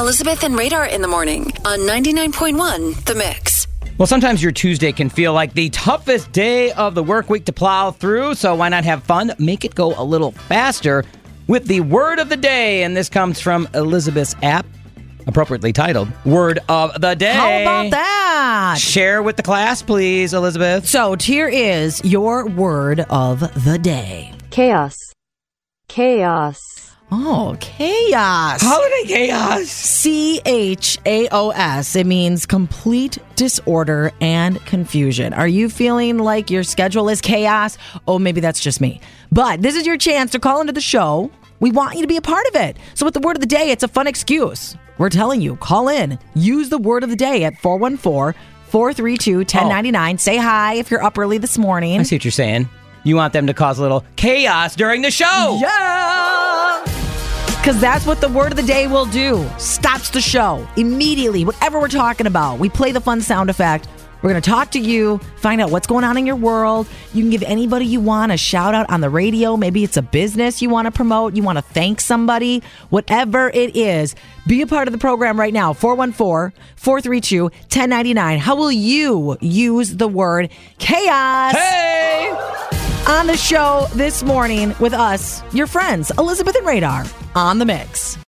Elizabeth and Radar in the morning on 99.1 The Mix. Well, sometimes your Tuesday can feel like the toughest day of the work week to plow through, so why not have fun? Make it go a little faster with the word of the day. And this comes from Elizabeth's app, appropriately titled Word of the Day. How about that? Share with the class, please, Elizabeth. So here is your word of the day. Chaos. Chaos. Oh, chaos. Holiday chaos. C H A O S. It means complete disorder and confusion. Are you feeling like your schedule is chaos? Oh, maybe that's just me. But this is your chance to call into the show. We want you to be a part of it. So, with the word of the day, it's a fun excuse. We're telling you, call in. Use the word of the day at 414 432 1099. Say hi if you're up early this morning. I see what you're saying. You want them to cause a little chaos during the show. Yeah! Because that's what the word of the day will do. Stops the show immediately, whatever we're talking about. We play the fun sound effect. We're going to talk to you, find out what's going on in your world. You can give anybody you want a shout out on the radio. Maybe it's a business you want to promote, you want to thank somebody, whatever it is. Be a part of the program right now 414 432 1099. How will you use the word chaos? Hey! On the show this morning with us, your friends, Elizabeth and Radar, on the mix.